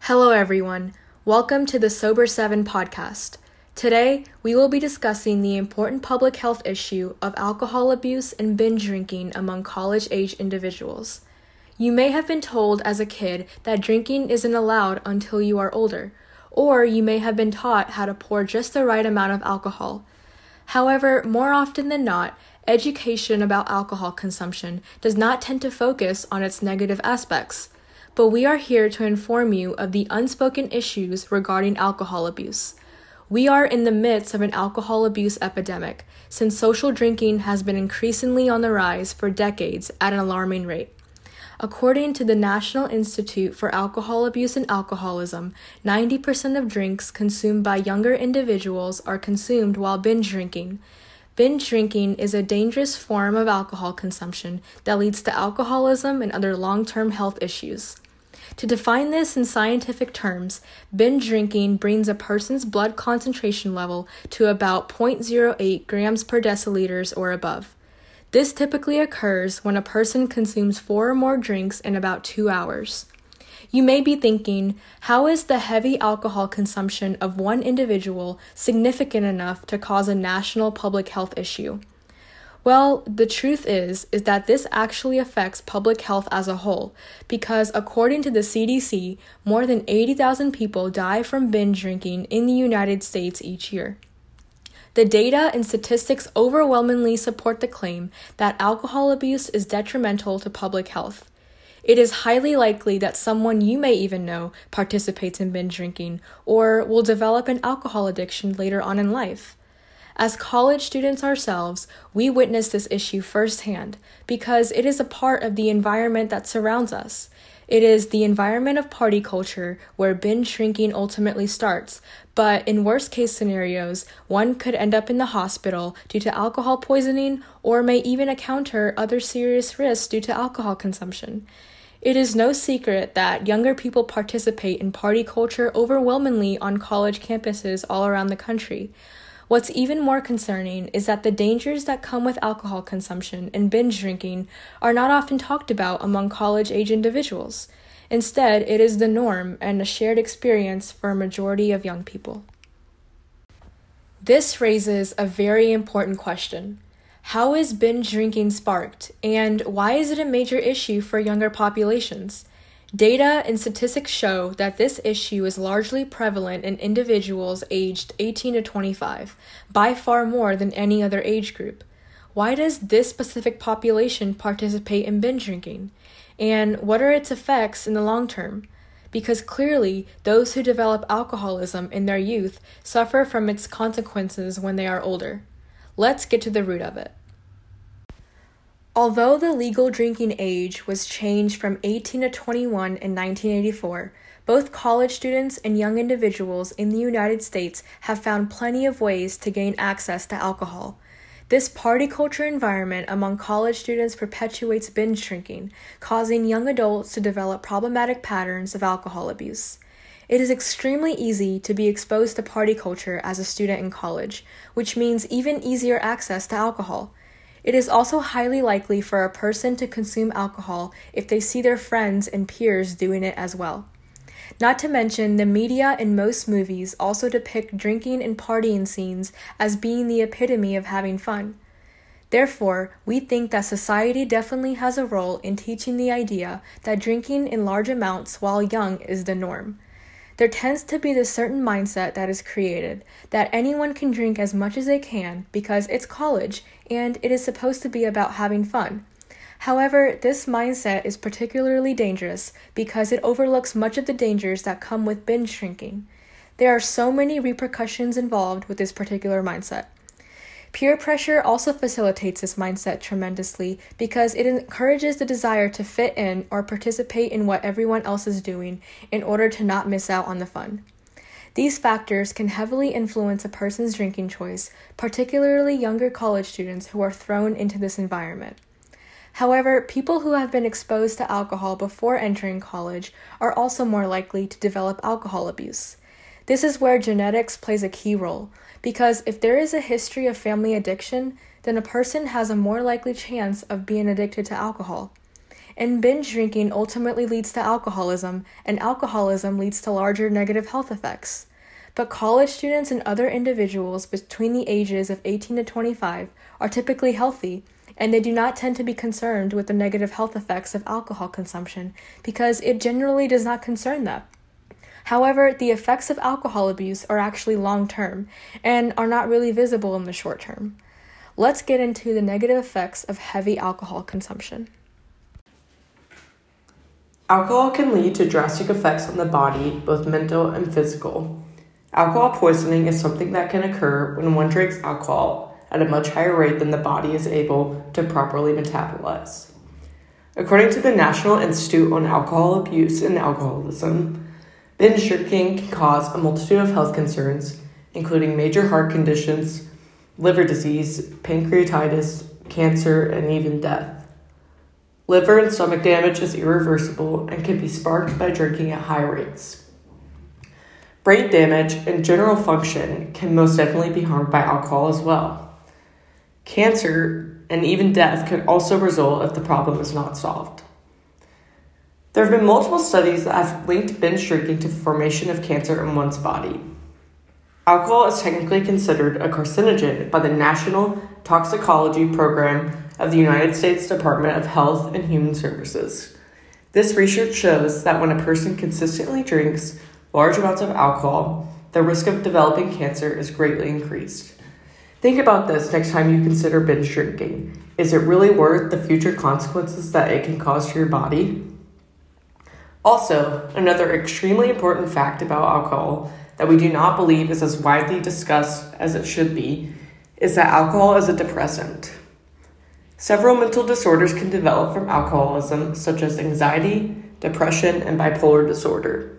Hello, everyone. Welcome to the Sober 7 podcast. Today, we will be discussing the important public health issue of alcohol abuse and binge drinking among college age individuals. You may have been told as a kid that drinking isn't allowed until you are older, or you may have been taught how to pour just the right amount of alcohol. However, more often than not, education about alcohol consumption does not tend to focus on its negative aspects but we are here to inform you of the unspoken issues regarding alcohol abuse. We are in the midst of an alcohol abuse epidemic since social drinking has been increasingly on the rise for decades at an alarming rate. According to the National Institute for Alcohol Abuse and Alcoholism, 90% of drinks consumed by younger individuals are consumed while binge drinking. Binge drinking is a dangerous form of alcohol consumption that leads to alcoholism and other long term health issues. To define this in scientific terms, binge drinking brings a person's blood concentration level to about 0.08 grams per deciliters or above. This typically occurs when a person consumes four or more drinks in about two hours. You may be thinking, how is the heavy alcohol consumption of one individual significant enough to cause a national public health issue? Well, the truth is is that this actually affects public health as a whole because according to the CDC, more than 80,000 people die from binge drinking in the United States each year. The data and statistics overwhelmingly support the claim that alcohol abuse is detrimental to public health. It is highly likely that someone you may even know participates in binge drinking or will develop an alcohol addiction later on in life. As college students ourselves, we witness this issue firsthand because it is a part of the environment that surrounds us. It is the environment of party culture where binge drinking ultimately starts, but in worst case scenarios, one could end up in the hospital due to alcohol poisoning or may even encounter other serious risks due to alcohol consumption. It is no secret that younger people participate in party culture overwhelmingly on college campuses all around the country. What's even more concerning is that the dangers that come with alcohol consumption and binge drinking are not often talked about among college age individuals. Instead, it is the norm and a shared experience for a majority of young people. This raises a very important question. How is binge drinking sparked, and why is it a major issue for younger populations? Data and statistics show that this issue is largely prevalent in individuals aged 18 to 25, by far more than any other age group. Why does this specific population participate in binge drinking? And what are its effects in the long term? Because clearly, those who develop alcoholism in their youth suffer from its consequences when they are older. Let's get to the root of it. Although the legal drinking age was changed from 18 to 21 in 1984, both college students and young individuals in the United States have found plenty of ways to gain access to alcohol. This party culture environment among college students perpetuates binge drinking, causing young adults to develop problematic patterns of alcohol abuse. It is extremely easy to be exposed to party culture as a student in college, which means even easier access to alcohol. It is also highly likely for a person to consume alcohol if they see their friends and peers doing it as well. Not to mention, the media in most movies also depict drinking and partying scenes as being the epitome of having fun. Therefore, we think that society definitely has a role in teaching the idea that drinking in large amounts while young is the norm. There tends to be this certain mindset that is created that anyone can drink as much as they can because it's college and it is supposed to be about having fun. However, this mindset is particularly dangerous because it overlooks much of the dangers that come with binge drinking. There are so many repercussions involved with this particular mindset. Peer pressure also facilitates this mindset tremendously because it encourages the desire to fit in or participate in what everyone else is doing in order to not miss out on the fun. These factors can heavily influence a person's drinking choice, particularly younger college students who are thrown into this environment. However, people who have been exposed to alcohol before entering college are also more likely to develop alcohol abuse. This is where genetics plays a key role, because if there is a history of family addiction, then a person has a more likely chance of being addicted to alcohol. and binge drinking ultimately leads to alcoholism, and alcoholism leads to larger negative health effects. But college students and other individuals between the ages of 18 to 25 are typically healthy, and they do not tend to be concerned with the negative health effects of alcohol consumption because it generally does not concern them. However, the effects of alcohol abuse are actually long term and are not really visible in the short term. Let's get into the negative effects of heavy alcohol consumption. Alcohol can lead to drastic effects on the body, both mental and physical. Alcohol poisoning is something that can occur when one drinks alcohol at a much higher rate than the body is able to properly metabolize. According to the National Institute on Alcohol Abuse and Alcoholism, binge drinking can cause a multitude of health concerns, including major heart conditions, liver disease, pancreatitis, cancer, and even death. Liver and stomach damage is irreversible and can be sparked by drinking at high rates. Brain damage and general function can most definitely be harmed by alcohol as well. Cancer and even death can also result if the problem is not solved. There have been multiple studies that have linked binge drinking to the formation of cancer in one's body. Alcohol is technically considered a carcinogen by the National Toxicology Program of the United States Department of Health and Human Services. This research shows that when a person consistently drinks large amounts of alcohol, the risk of developing cancer is greatly increased. Think about this next time you consider binge drinking. Is it really worth the future consequences that it can cause to your body? Also, another extremely important fact about alcohol that we do not believe is as widely discussed as it should be is that alcohol is a depressant. Several mental disorders can develop from alcoholism, such as anxiety, depression, and bipolar disorder.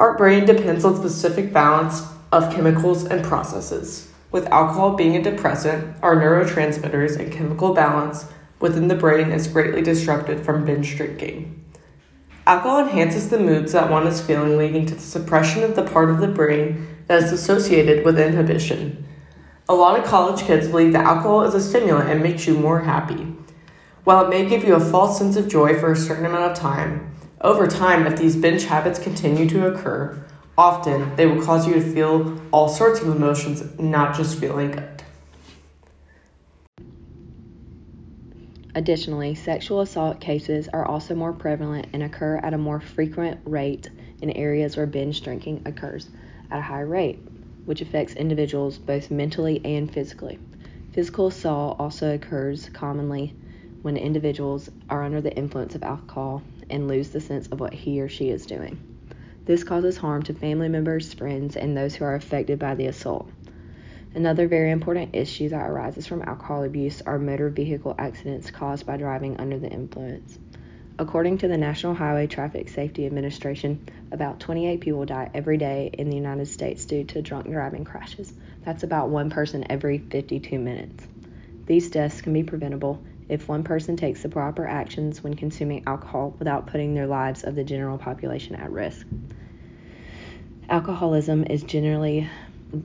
Our brain depends on specific balance of chemicals and processes. With alcohol being a depressant, our neurotransmitters and chemical balance within the brain is greatly disrupted from binge drinking. Alcohol enhances the moods that one is feeling, leading to the suppression of the part of the brain that is associated with inhibition. A lot of college kids believe that alcohol is a stimulant and makes you more happy. While it may give you a false sense of joy for a certain amount of time, over time, if these binge habits continue to occur, often they will cause you to feel all sorts of emotions, not just feeling good. Additionally, sexual assault cases are also more prevalent and occur at a more frequent rate in areas where binge drinking occurs at a high rate which affects individuals both mentally and physically. Physical assault also occurs commonly when individuals are under the influence of alcohol and lose the sense of what he or she is doing. This causes harm to family members, friends, and those who are affected by the assault. Another very important issue that arises from alcohol abuse are motor vehicle accidents caused by driving under the influence. According to the National Highway Traffic Safety Administration, about 28 people die every day in the United States due to drunk driving crashes. That's about one person every 52 minutes. These deaths can be preventable if one person takes the proper actions when consuming alcohol without putting their lives of the general population at risk. Alcoholism is generally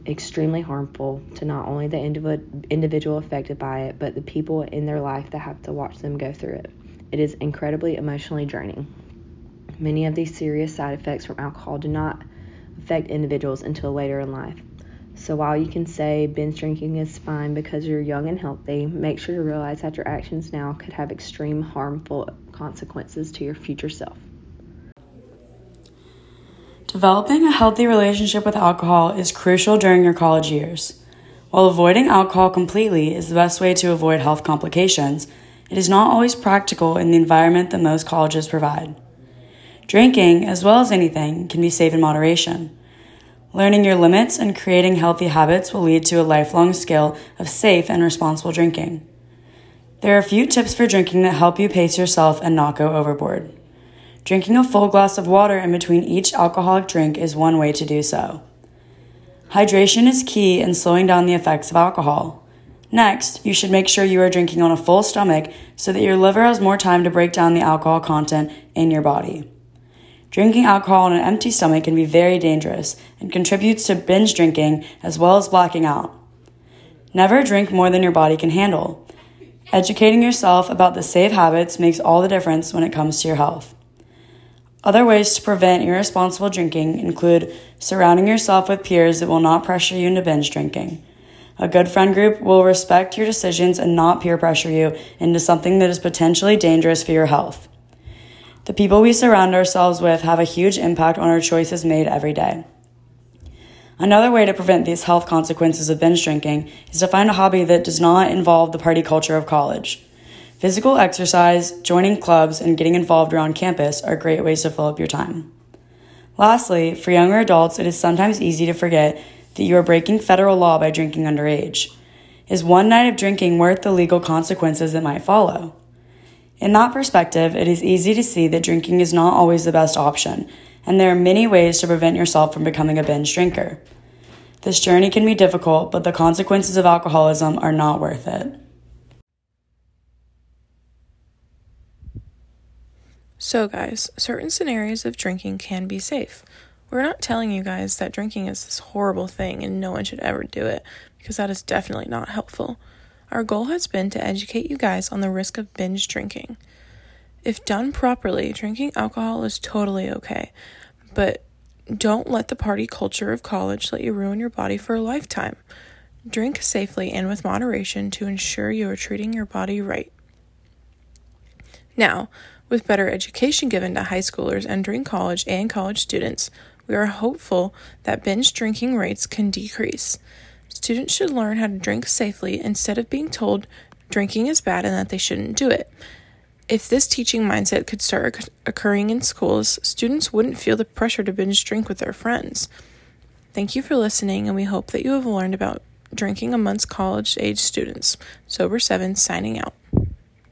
extremely harmful to not only the individual affected by it, but the people in their life that have to watch them go through it. It is incredibly emotionally draining. Many of these serious side effects from alcohol do not affect individuals until later in life. So while you can say binge drinking is fine because you're young and healthy, make sure to realize that your actions now could have extreme harmful consequences to your future self. Developing a healthy relationship with alcohol is crucial during your college years. While avoiding alcohol completely is the best way to avoid health complications, it is not always practical in the environment that most colleges provide. Drinking, as well as anything, can be safe in moderation. Learning your limits and creating healthy habits will lead to a lifelong skill of safe and responsible drinking. There are a few tips for drinking that help you pace yourself and not go overboard. Drinking a full glass of water in between each alcoholic drink is one way to do so. Hydration is key in slowing down the effects of alcohol. Next, you should make sure you are drinking on a full stomach so that your liver has more time to break down the alcohol content in your body. Drinking alcohol on an empty stomach can be very dangerous and contributes to binge drinking as well as blacking out. Never drink more than your body can handle. Educating yourself about the safe habits makes all the difference when it comes to your health. Other ways to prevent irresponsible drinking include surrounding yourself with peers that will not pressure you into binge drinking. A good friend group will respect your decisions and not peer pressure you into something that is potentially dangerous for your health. The people we surround ourselves with have a huge impact on our choices made every day. Another way to prevent these health consequences of binge drinking is to find a hobby that does not involve the party culture of college. Physical exercise, joining clubs, and getting involved around campus are great ways to fill up your time. Lastly, for younger adults, it is sometimes easy to forget that you are breaking federal law by drinking underage. Is one night of drinking worth the legal consequences that might follow? In that perspective, it is easy to see that drinking is not always the best option and there are many ways to prevent yourself from becoming a binge drinker. This journey can be difficult, but the consequences of alcoholism are not worth it. So, guys, certain scenarios of drinking can be safe. We're not telling you guys that drinking is this horrible thing and no one should ever do it, because that is definitely not helpful. Our goal has been to educate you guys on the risk of binge drinking. If done properly, drinking alcohol is totally okay, but don't let the party culture of college let you ruin your body for a lifetime. Drink safely and with moderation to ensure you are treating your body right. Now, with better education given to high schoolers entering college and college students, we are hopeful that binge drinking rates can decrease. Students should learn how to drink safely instead of being told drinking is bad and that they shouldn't do it. If this teaching mindset could start occurring in schools, students wouldn't feel the pressure to binge drink with their friends. Thank you for listening, and we hope that you have learned about drinking amongst college age students. Sober 7 signing out.